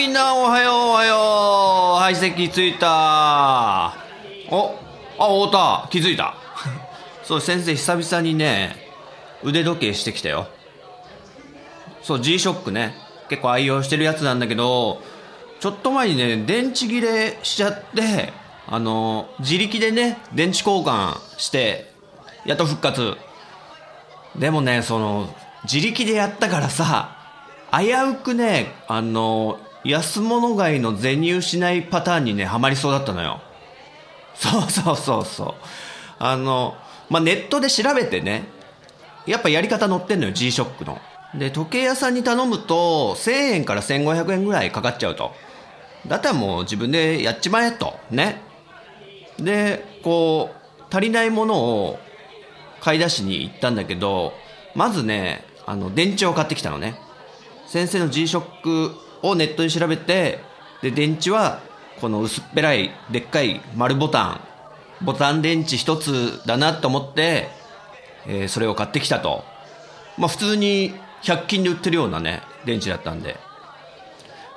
みんなおはようおはよう。はい席ついた。おあ太田。気づいた。そう先生久々にね腕時計してきたよ。そう G-SHOCK ね。結構愛用してるやつなんだけどちょっと前にね電池切れしちゃってあの自力でね電池交換してやっと復活。でもねその自力でやったからさ危うくねあの安物買いの全入しないパターンにねハマりそうだったのよ。そうそうそうそう。あのまあネットで調べてねやっぱやり方載ってんのよ G-SHOCK の。で時計屋さんに頼むと1000円から1500円ぐらいかかっちゃうと。だったらもう自分でやっちまえと。ね。でこう足りないものを買い出しに行ったんだけどまずねあの電池を買ってきたのね。先生の G-SHOCK をネットで調べてで電池はこの薄っぺらいでっかい丸ボタン。ボタン電池一つだなと思って、えーそれを買ってきたと。まあ普通に100均で売ってるようなね電池だったんで。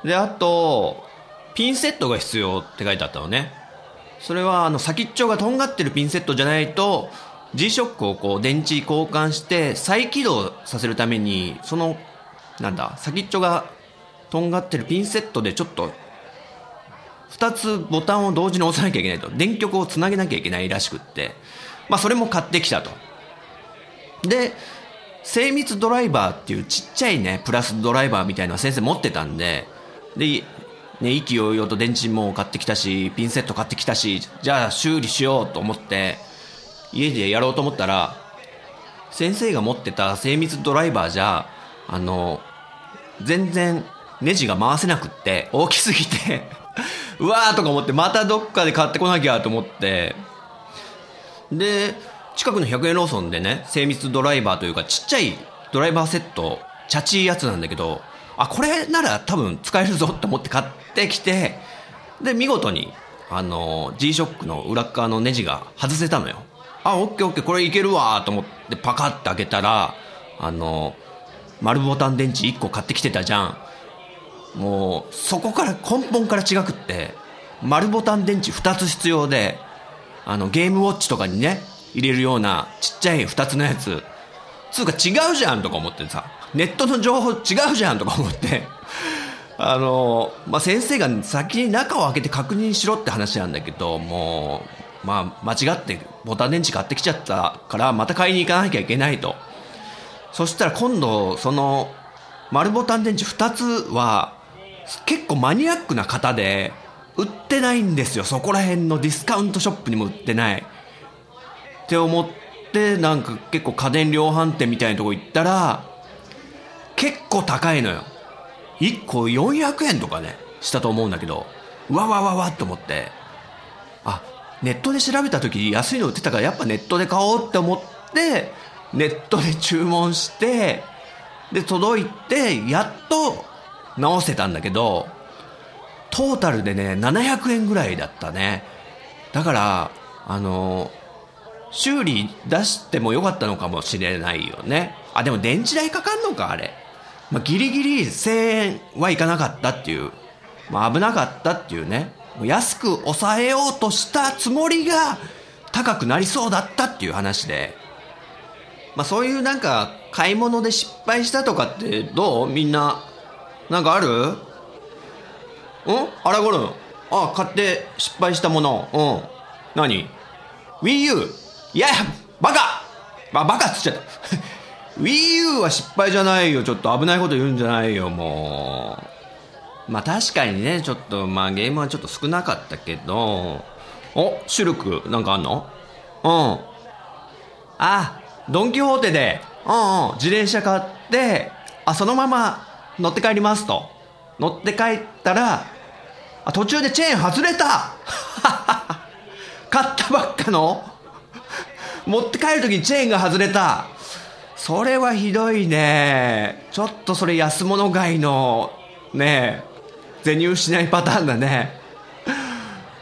であとピンセットが必要って書いてあったのね。それはあの先っちょがとんがってるピンセットじゃないと G-SHOCK をこう電池交換して再起動させるためにそのなんだ先っちょがとんがってるピンセットでちょっと2つボタンを同時に押さなきゃいけないと。電極をつなげなきゃいけないらしくって。まあそれも買ってきたと。で精密ドライバーっていうちっちゃいねプラスドライバーみたいな先生持ってたんでで、ね、意気揚々と電池も買ってきたしピンセット買ってきたしじゃあ修理しようと思って家でやろうと思ったら先生が持ってた精密ドライバーじゃあの全然ネジが回せなくって大きすぎて うわーとか思ってまたどっかで買ってこなきゃと思って。で近くの100円ローソンでね精密ドライバーというかちっちゃいドライバーセットチャチいやつなんだけどあこれなら多分使えるぞと思って買ってきてで見事にあの G-SHOCK の裏側のネジが外せたのよ。あオッケーオッケーこれいけるわと思ってパカッて開けたらあの丸ボタン電池1個買ってきてたじゃん。もうそこから根本から違くって丸ボタン電池2つ必要であのゲームウォッチとかにね入れるようなちっちゃい2つのやつ。つうか違うじゃんとか思ってさネットの情報違うじゃんとか思ってあの、まあ、先生が先に中を開けて確認しろって話なんだけどもう、まあ、間違ってボタン電池買ってきちゃったからまた買いに行かなきゃいけないと。そしたら今度その丸ボタン電池2つは結構マニアックな型で売ってないんですよ。そこら辺のディスカウントショップにも売ってない。って思ってなんか結構家電量販店みたいなとこ行ったら結構高いのよ。1個400円とかねしたと思うんだけどうわわわわと思って。あネットで調べた時安いの売ってたからやっぱネットで買おうって思ってネットで注文してで届いてやっと直せたんだけどトータルでね700円ぐらいだったね。だからあの修理出してもよかったのかもしれないよね。あでも電池代かかんのかあれ、まあ、ギリギリ1000円はいかなかったっていう、まあ、危なかったっていうね。う安く抑えようとしたつもりが高くなりそうだったっていう話で。まあそういうなんか買い物で失敗したとかってどう？みんななんかある？ん？アラゴルン？あ買って失敗したもの。うん。何 ?WiiU いやいやバカ、バカっつっちゃった。Wii U は失敗じゃないよ。ちょっと危ないこと言うんじゃないよ、もう。まあ確かにね、ちょっと、まあゲームはちょっと少なかったけど、お、シュルク、なんかあんの？うん。あ、ドンキホーテで、うんうん、自転車買って、あ、そのまま乗って帰りますと。乗って帰ったら、あ、途中でチェーン外れた 買ったばっかの持って帰るときにチェーンが外れた。それはひどいね。ちょっとそれ安物買いの、ねえ、入しないパターンだね。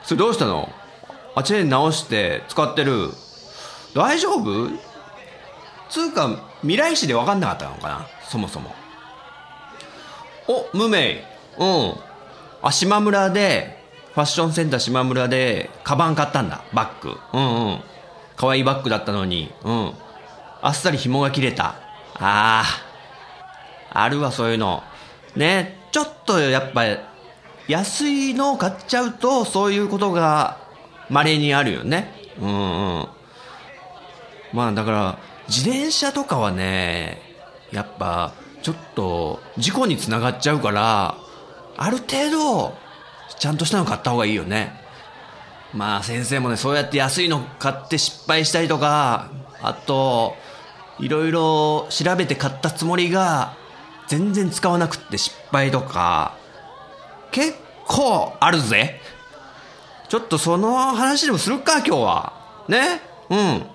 それどうしたの？あ、チェーン直して使ってる。大丈夫？つうか、未来史で分かんなかったのかな？そもそも。お、無名。うん。あ、島村で、ファッションセンター島村で、カバン買ったんだ。バッグ。うんうん。可愛いバッグだったのに。うん。あっさり紐が切れた。ああ。あるわ、そういうの。ね、ちょっとやっぱ、安いのを買っちゃうと、そういうことが、稀にあるよね。うんうん。まあだから、自転車とかはね、やっぱ、ちょっと、事故につながっちゃうから、ある程度、ちゃんとしたの買った方がいいよね。まあ先生もね、そうやって安いの買って失敗したりとか、あと、いろいろ調べて買ったつもりが、全然使わなくって失敗とか、結構あるぜ。ちょっとその話でもするか、今日は。ね？うん。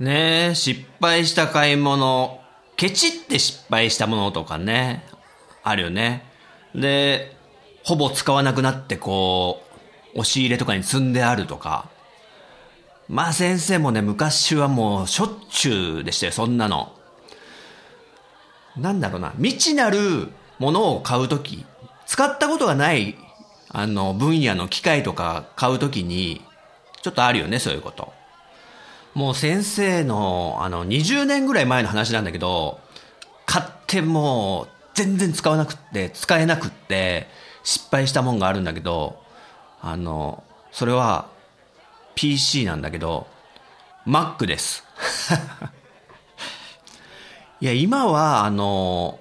ねえ、失敗した買い物、ケチって失敗したものとかね、あるよね。で、ほぼ使わなくなってこう、押し入れとかに積んであるとか。まあ先生もね、昔はもうしょっちゅうでしたよ、そんなの。なんだろうな、未知なるものを買うとき、使ったことがない、あの、分野の機械とか買うときに、ちょっとあるよね、そういうこと。もう先生の、あの、20年ぐらい前の話なんだけど、買ってもう、全然使わなくって、使えなくって、失敗したもんがあるんだけど、あの、それは、PC なんだけど、Mac です。いや、今は、あの、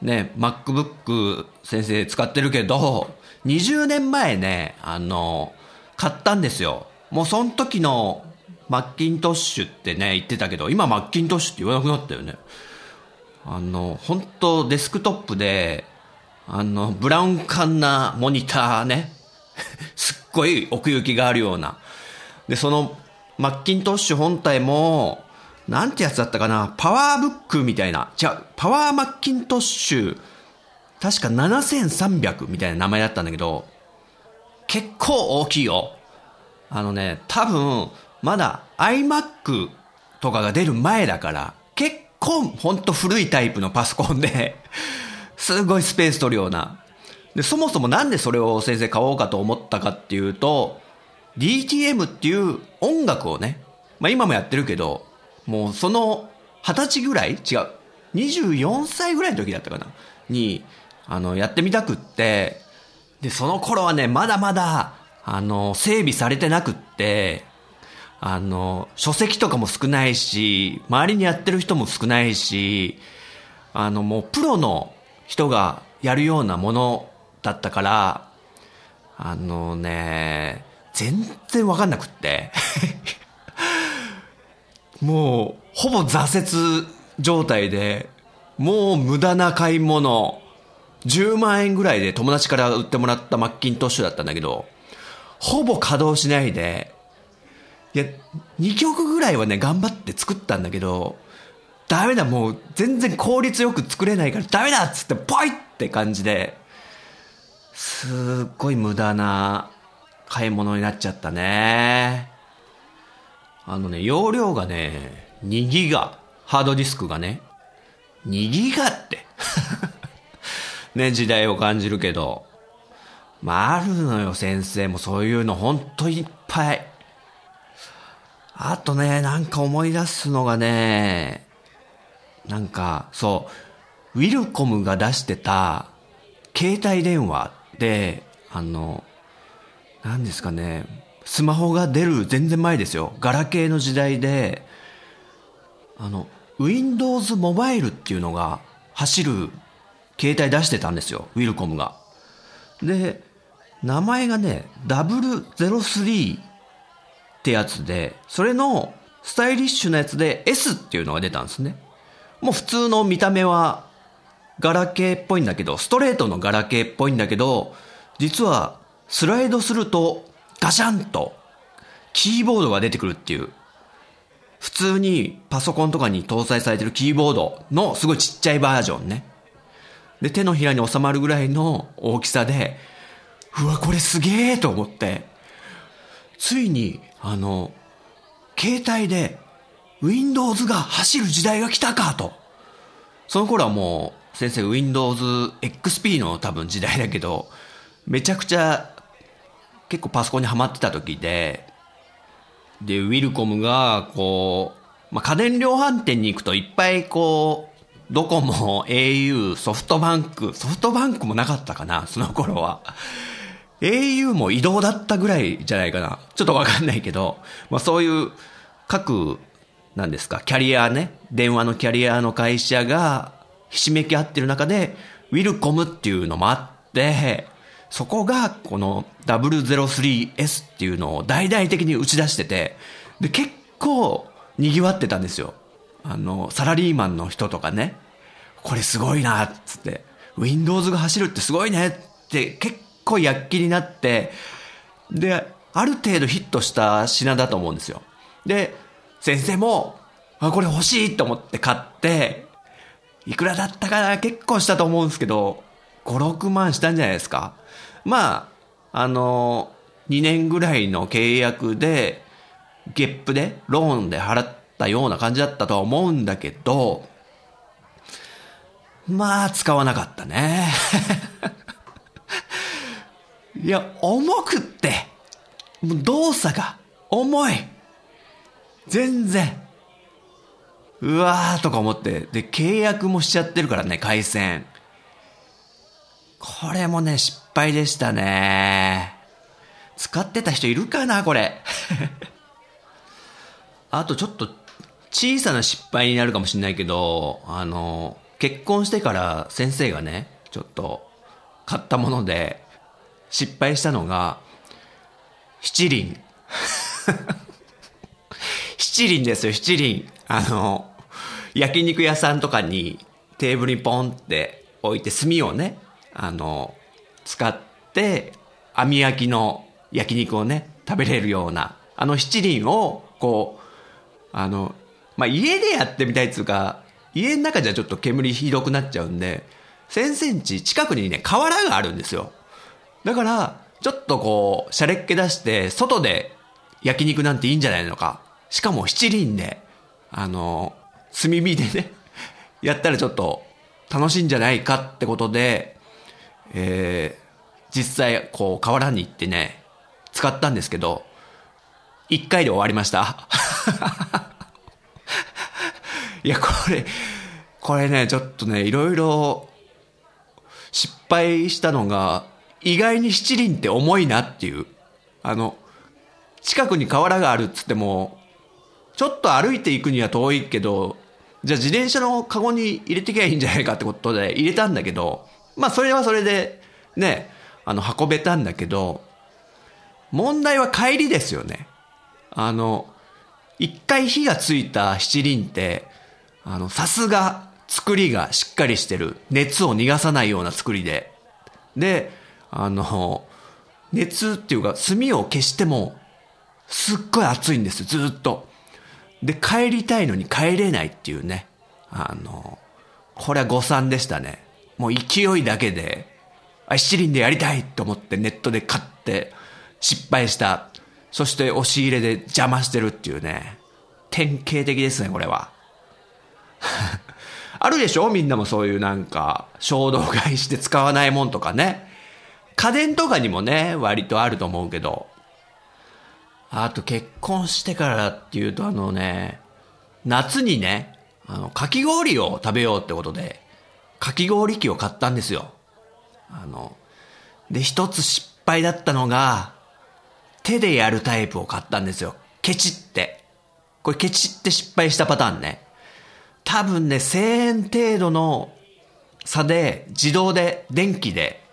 ね、MacBook 先生使ってるけど、20年前ね、あの、買ったんですよ。もうその時のマッキントッシュってね、言ってたけど、今マッキントッシュって言わなくなったよね。あの、本当デスクトップで、あの、ブラウン管なモニターね。すっごい奥行きがあるような。で、その、マッキントッシュ本体も、なんてやつだったかなパワーブックみたいな。違う、パワーマッキントッシュ、確か7300みたいな名前だったんだけど、結構大きいよ。あのね、多分、まだ iMac とかが出る前だから、結構ほんと古いタイプのパソコンで すごいスペース取るような。で、そもそもなんでそれを先生買おうかと思ったかっていうと、DTM っていう音楽をね、まあ今もやってるけど、もうその二十歳ぐらい違う。24歳ぐらいの時だったかなに、あの、やってみたくって、で、その頃はね、まだまだ、あの、整備されてなくって、あの、書籍とかも少ないし、周りにやってる人も少ないし、あの、もうプロの人がやるようなものだったから、あのね、全然わかんなくって。もう、ほぼ挫折状態で、もう無駄な買い物、10万円ぐらいで友達から売ってもらったマッキントッシュだったんだけど、ほぼ稼働しないで、いや、2曲ぐらいはね、頑張って作ったんだけど、ダメだ、もう全然効率よく作れないからダメだっつってポイって感じで、すっごい無駄な買い物になっちゃったね。あのね、容量がね、2ギガ、ハードディスクがね、2ギガって ね、時代を感じるけど。まあ、あるのよ、先生もそういうのほんといっぱい。あとね、なんか思い出すのがね、なんか、そう、ウィルコムが出してた携帯電話で、あの、何ですかね、スマホが出る全然前ですよ。ガラケーの時代で、あの、Windows モバイルっていうのが走る携帯出してたんですよ。ウィルコムが。で、名前がね、003ってやつで、それのスタイリッシュなやつで S っていうのが出たんですね。もう普通の見た目はガラケーっぽいんだけど、ストレートのガラケーっぽいんだけど、実はスライドするとガシャンとキーボードが出てくるっていう。普通にパソコンとかに搭載されてるキーボードのすごいちっちゃいバージョンね。で、手のひらに収まるぐらいの大きさで、うわ、これすげえと思って、ついに、あの、携帯で Windows が走る時代が来たかと。その頃はもう、先生 Windows XP の多分時代だけど、めちゃくちゃ結構パソコンにはまってた時で、で、ウィルコムが、こう、まあ、家電量販店に行くといっぱいこう、ドコモ、au、ソフトバンク、ソフトバンクもなかったかな、その頃は。Au も移動だったぐらいじゃないかな。ちょっとわかんないけど、まあそういう各、なんですか、キャリアね、電話のキャリアの会社がひしめき合ってる中で、ウィルコムっていうのもあって、そこがこの 003S っていうのを大々的に打ち出してて、で、結構賑わってたんですよ。あの、サラリーマンの人とかね、これすごいな、つって、Windows が走るってすごいねって結構躍起になって、で、ある程度ヒットした品だと思うんですよ。で、先生も、あ、これ欲しいと思って買って、いくらだったかな結構したと思うんですけど、5、6万したんじゃないですか。まあ、あの、2年ぐらいの契約で、ゲップで、ローンで払ったような感じだったとは思うんだけど、まあ、使わなかったね。いや、重くって、もう動作が重い。全然。うわーとか思って。で、契約もしちゃってるからね、回線。これもね、失敗でしたね。使ってた人いるかな、これ。あとちょっと小さな失敗になるかもしれないけど、あの、結婚してから先生がね、ちょっと買ったもので失敗したのが、七輪。七輪ですよ、七輪。あの、焼肉屋さんとかにテーブルにポンって置いて炭をね、あの、使って網焼きの焼肉をね、食べれるような、あの七輪を、こう、あの、まあ、家でやってみたいっつうか、家の中じゃちょっと煙ひどくなっちゃうんで、1000センチ近くにね、河原があるんですよ。だから、ちょっとこう、シャレっ気出して、外で焼肉なんていいんじゃないのか。しかも七輪で、あの、炭火でね、やったらちょっと楽しいんじゃないかってことで、えー、実際、こう、河原に行ってね、使ったんですけど、一回で終わりました。いや、これ、これね、ちょっとね、いろいろ失敗したのが、意外に七輪って重いなっていう。あの、近くに河原があるっつっても、ちょっと歩いていくには遠いけど、じゃあ自転車のカゴに入れてきゃいいんじゃないかってことで入れたんだけど、まあそれはそれで、ね、あの、運べたんだけど、問題は帰りですよね。あの、一回火がついた七輪って、あの、さすが作りがしっかりしてる。熱を逃がさないような作りで。で、あの、熱っていうか炭を消しても、すっごい熱いんですよ、ずっと。で、帰りたいのに帰れないっていうね。あの、これは誤算でしたね。もう勢いだけで、あ、七輪でやりたいと思ってネットで買って失敗した。そして押し入れで邪魔してるっていうね。典型的ですね、これは。あるでしょ？みんなもそういうなんか、衝動買いして使わないもんとかね。家電とかにもね、割とあると思うけど。あと結婚してからっていうとあのね、夏にね、あの、かき氷を食べようってことで、かき氷機を買ったんですよ。あの、で、一つ失敗だったのが、手でやるタイプを買ったんですよ。ケチって。これケチって失敗したパターンね。多分ね、1000円程度の差で自動で電気で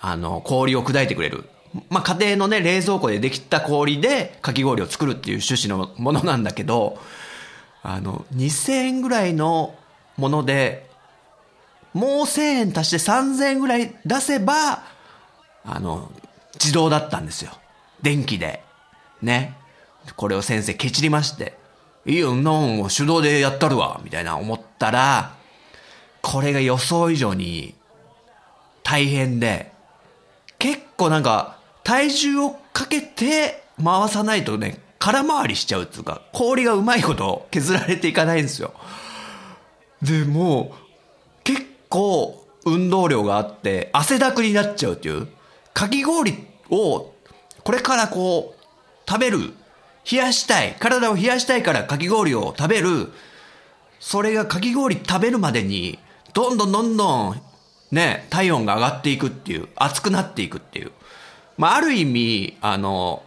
あの、氷を砕いてくれる。まあ、家庭のね、冷蔵庫でできた氷でかき氷を作るっていう趣旨のものなんだけど、あの、2000円ぐらいのもので、もう1000円足して3000円ぐらい出せば、あの、自動だったんですよ。電気で。ね。これを先生ケチりまして、いいよ、なん手動でやったるわ、みたいな思ったら、これが予想以上に大変で、結構なんか、体重をかけて回さないとね、空回りしちゃうっていうか、氷がうまいこと削られていかないんですよ。で、も、結構運動量があって、汗だくになっちゃうっていう。かき氷を、これからこう、食べる。冷やしたい。体を冷やしたいからかき氷を食べる。それがかき氷食べるまでに、どんどんどんどんね、体温が上がっていくっていう、熱くなっていくっていう。まあ、ある意味、あの、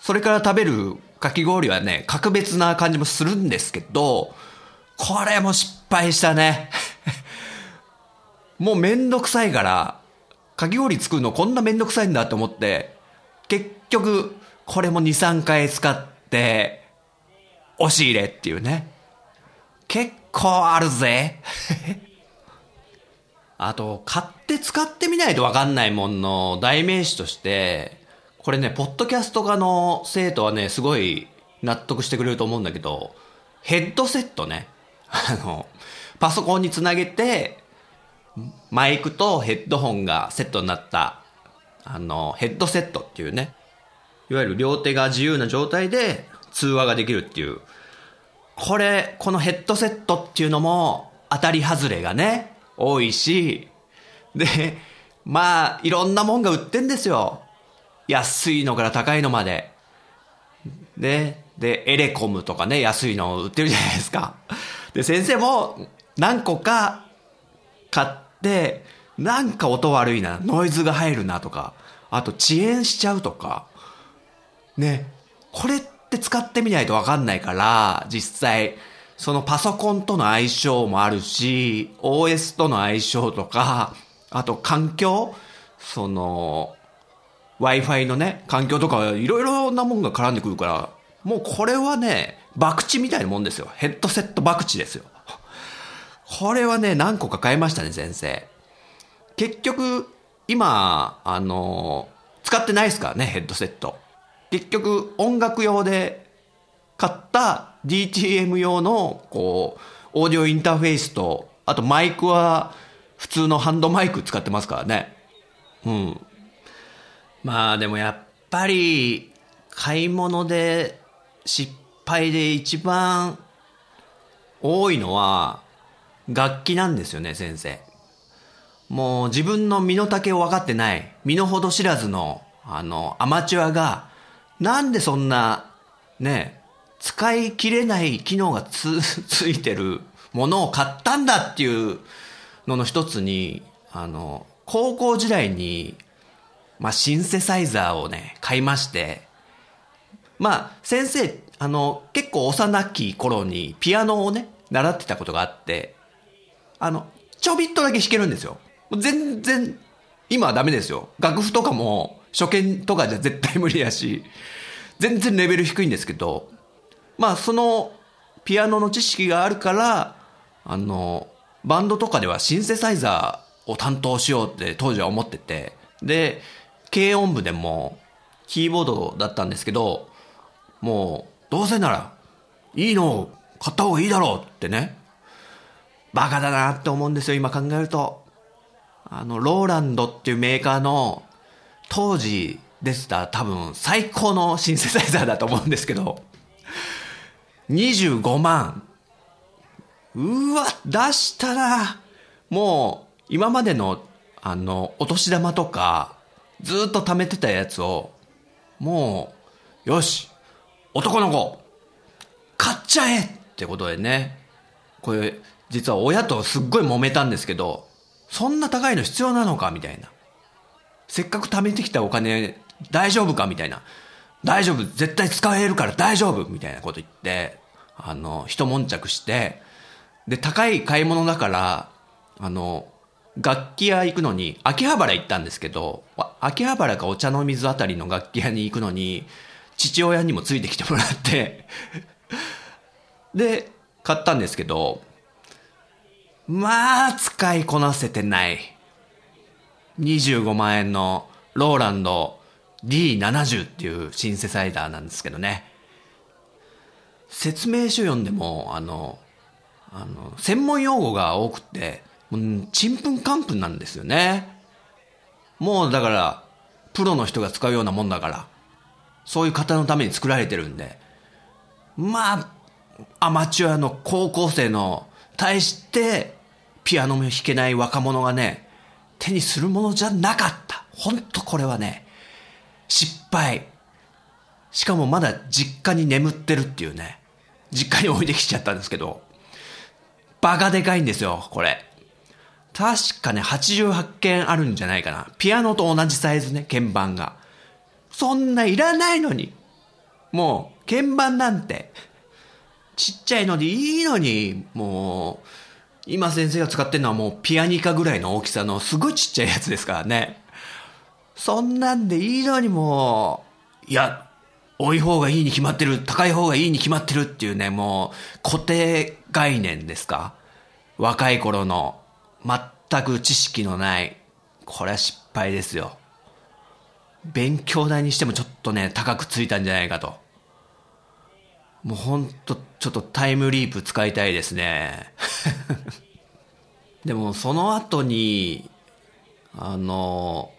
それから食べるかき氷はね、格別な感じもするんですけど、これも失敗したね。もうめんどくさいから、かき氷作るのこんなめんどくさいんだと思って、結局、これも2、3回使って、押し入れっていうね。結構あるぜ。あと、買って使ってみないとわかんないもんの代名詞として、これね、ポッドキャスト科の生徒はね、すごい納得してくれると思うんだけど、ヘッドセットね。あの、パソコンにつなげて、マイクとヘッドホンがセットになった、あの、ヘッドセットっていうね。いわゆる両手が自由な状態で通話ができるっていう。これ、このヘッドセットっていうのも当たり外れがね、多いし、で、まあ、いろんなもんが売ってんですよ。安いのから高いのまで。ね。で、エレコムとかね、安いの売ってるじゃないですか。で、先生も何個か買って、なんか音悪いな、ノイズが入るなとか、あと遅延しちゃうとか、ね。これって使ってみないとわかんないから、実際、そのパソコンとの相性もあるし、OS との相性とか、あと環境その、Wi-Fi のね、環境とかいろいろなもんが絡んでくるから、もうこれはね、博打みたいなもんですよ。ヘッドセット博打ですよ。これはね、何個か買いましたね、先生。結局、今、あの、使ってないですからね、ヘッドセット。結局、音楽用で買った DTM 用の、こう、オーディオインターフェースと、あとマイクは普通のハンドマイク使ってますからね。うん。まあでもやっぱり、買い物で失敗で一番多いのは、楽器なんですよね、先生。もう自分の身の丈を分かってない、身の程知らずの、あの、アマチュアが、なんでそんな、ね、使い切れない機能がつ、ついてるものを買ったんだっていうのの一つに、あの、高校時代に、まあ、シンセサイザーをね、買いまして、まあ、先生、あの、結構幼き頃にピアノをね、習ってたことがあって、あの、ちょびっとだけ弾けるんですよ。全然、今はダメですよ。楽譜とかも、初見とかじゃ絶対無理やし、全然レベル低いんですけど、まあそのピアノの知識があるから、あの、バンドとかではシンセサイザーを担当しようって当時は思ってて、で、軽音部でもキーボードだったんですけど、もう、どうせなら、いいのを買った方がいいだろうってね。バカだなって思うんですよ、今考えると。あの、ローランドっていうメーカーの、当時でした多分最高のシンセサイザーだと思うんですけど、25万。うわ、出したら、もう、今までの、あの、お年玉とか、ずっと貯めてたやつを、もう、よし、男の子、買っちゃえってことでね。これ、実は親とすっごい揉めたんですけど、そんな高いの必要なのかみたいな。せっかく貯めてきたお金大丈夫かみたいな。大丈夫絶対使えるから大丈夫みたいなこと言って、あの、一悶着して、で、高い買い物だから、あの、楽器屋行くのに、秋葉原行ったんですけど、秋葉原かお茶の水あたりの楽器屋に行くのに、父親にもついてきてもらってで、買ったんですけど、まあ、使いこなせてない。25万円のローランド D70 っていうシンセサイダーなんですけどね。説明書読んでも、あの、あの、専門用語が多くて、もう、ちんぷんかんぷんなんですよね。もうだから、プロの人が使うようなもんだから、そういう方のために作られてるんで、まあ、アマチュアの高校生の対してピアノも弾けない若者がね、手にするものじゃなかった。ほんとこれはね、失敗。しかもまだ実家に眠ってるっていうね。実家に置いてきちゃったんですけど、バカでかいんですよ、これ。確かね、88件あるんじゃないかな。ピアノと同じサイズね、鍵盤が。そんないらないのに。もう、鍵盤なんて、ちっちゃいのでいいのに、もう、今先生が使ってるのはもうピアニカぐらいの大きさのすごいちっちゃいやつですからね。そんなんでいいのにもう、いや、多い方がいいに決まってる、高い方がいいに決まってるっていうね、もう固定概念ですか？若い頃の全く知識のない、これは失敗ですよ。勉強代にしてもちょっとね、高くついたんじゃないかと。もうほんと、ちょっとタイムリープ使いたいですね。でもその後に、あの、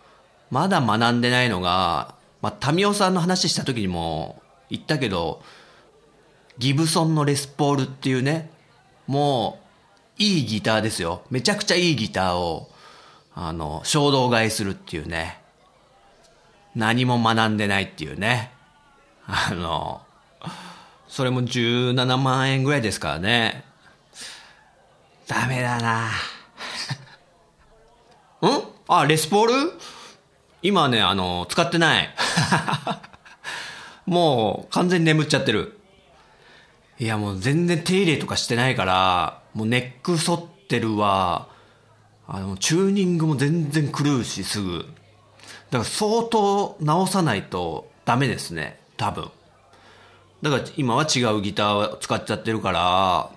まだ学んでないのが、まあ、タミオさんの話した時にも言ったけど、ギブソンのレスポールっていうね、もう、いいギターですよ。めちゃくちゃいいギターを、あの、衝動買いするっていうね。何も学んでないっていうね。あの、それも17万円ぐらいですからね。ダメだな。ん？あ、レスポール？今ね、あの、使ってない。もう完全に眠っちゃってる。いやもう全然手入れとかしてないから、もうネック反ってるわ。あの、チューニングも全然狂うし、すぐ。だから相当直さないとダメですね。多分。だから今は違うギターを使っちゃってるから、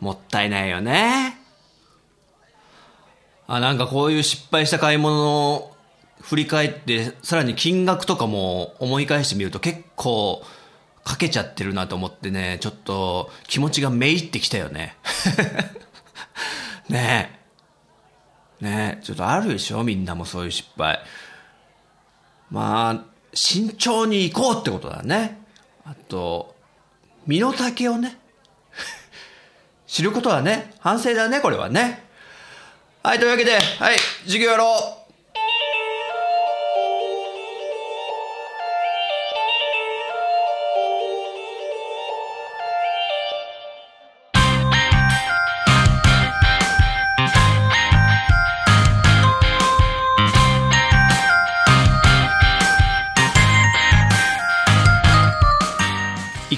もったいないよね。あ、なんかこういう失敗した買い物を振り返って、さらに金額とかも思い返してみると結構かけちゃってるなと思ってね、ちょっと気持ちがめいってきたよね。ねえ。ねえ、ちょっとあるでしょみんなもそういう失敗。まあ、慎重に行こうってことだね。あと、身の丈をね、知ることはね、反省だね、これはね。はい、というわけで、はい、授業やろう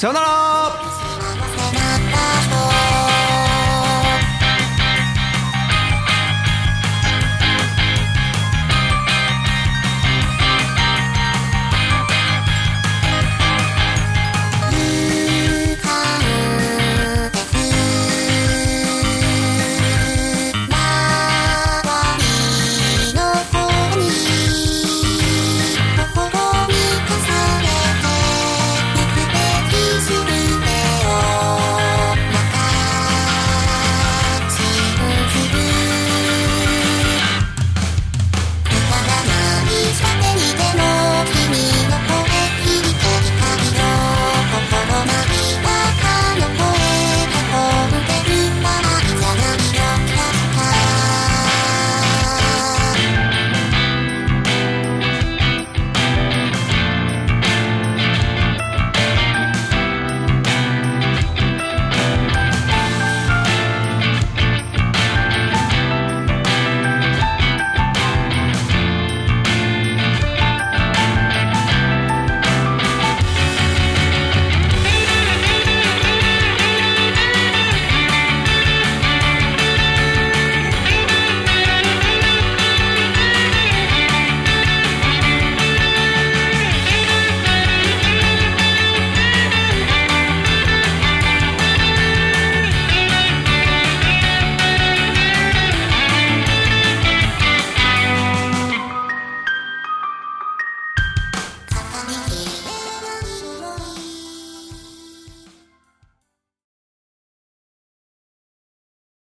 さよなら。